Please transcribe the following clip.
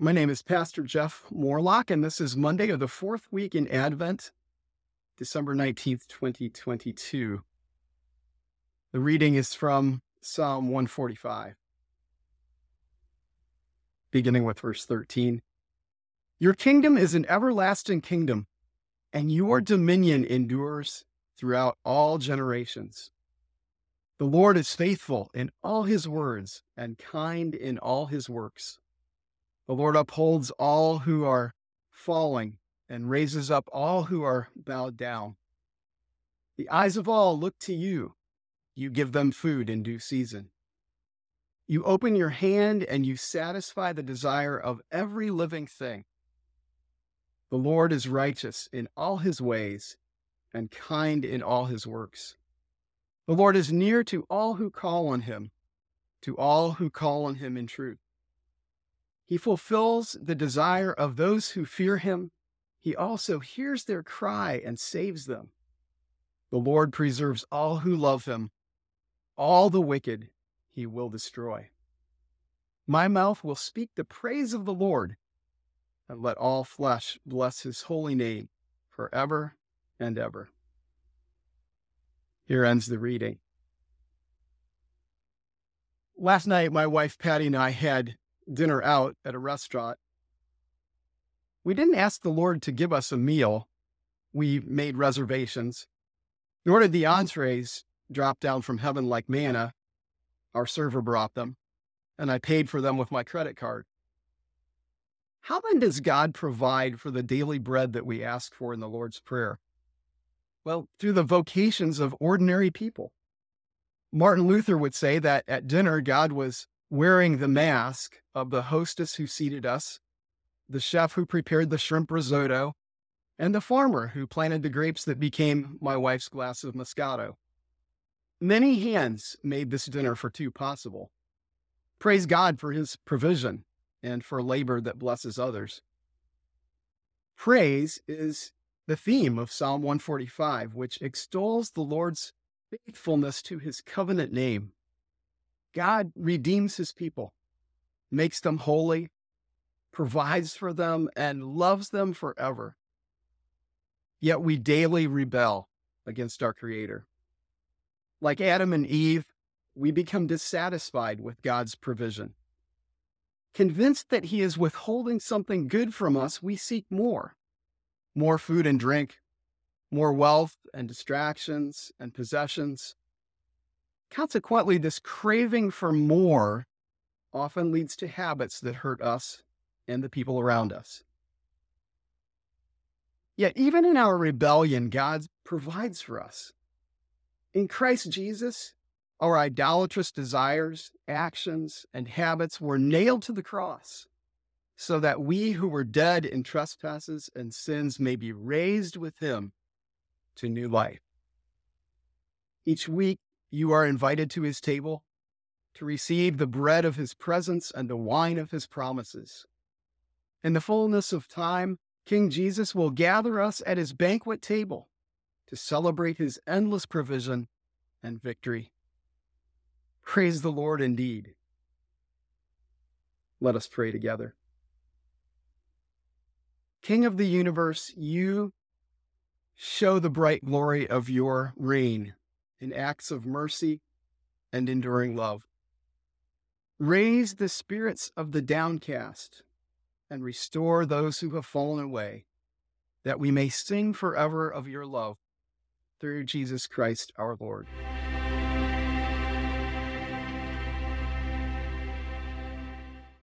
My name is Pastor Jeff Morlock, and this is Monday of the fourth week in Advent, December 19th, 2022. The reading is from Psalm 145, beginning with verse 13. Your kingdom is an everlasting kingdom, and your dominion endures throughout all generations. The Lord is faithful in all his words and kind in all his works. The Lord upholds all who are falling and raises up all who are bowed down. The eyes of all look to you. You give them food in due season. You open your hand and you satisfy the desire of every living thing. The Lord is righteous in all his ways and kind in all his works. The Lord is near to all who call on him, to all who call on him in truth. He fulfills the desire of those who fear him. He also hears their cry and saves them. The Lord preserves all who love him. All the wicked he will destroy. My mouth will speak the praise of the Lord, and let all flesh bless his holy name forever and ever. Here ends the reading. Last night, my wife Patty and I had dinner out at a restaurant. We didn't ask the Lord to give us a meal. We made reservations. Nor did the mm-hmm. entrees drop down from heaven like manna. Our server brought them, and I paid for them with my credit card. How then does God provide for the daily bread that we ask for in the Lord's Prayer? Well, through the vocations of ordinary people. Martin Luther would say that at dinner, God was wearing the mask of the hostess who seated us, the chef who prepared the shrimp risotto, and the farmer who planted the grapes that became my wife's glass of Moscato. Many hands made this dinner for two possible. Praise God for his provision and for labor that blesses others. Praise is the theme of Psalm 145, which extols the Lord's faithfulness to his covenant name God redeems his people, makes them holy, provides for them, and loves them forever. Yet we daily rebel against our Creator. Like Adam and Eve, we become dissatisfied with God's provision. Convinced that He is withholding something good from us, we seek more more food and drink, more wealth and distractions and possessions. Consequently, this craving for more often leads to habits that hurt us and the people around us. Yet, even in our rebellion, God provides for us. In Christ Jesus, our idolatrous desires, actions, and habits were nailed to the cross so that we who were dead in trespasses and sins may be raised with him to new life. Each week, you are invited to his table to receive the bread of his presence and the wine of his promises. In the fullness of time, King Jesus will gather us at his banquet table to celebrate his endless provision and victory. Praise the Lord indeed. Let us pray together. King of the universe, you show the bright glory of your reign in acts of mercy and enduring love. Raise the spirits of the downcast and restore those who have fallen away, that we may sing forever of your love through Jesus Christ our Lord.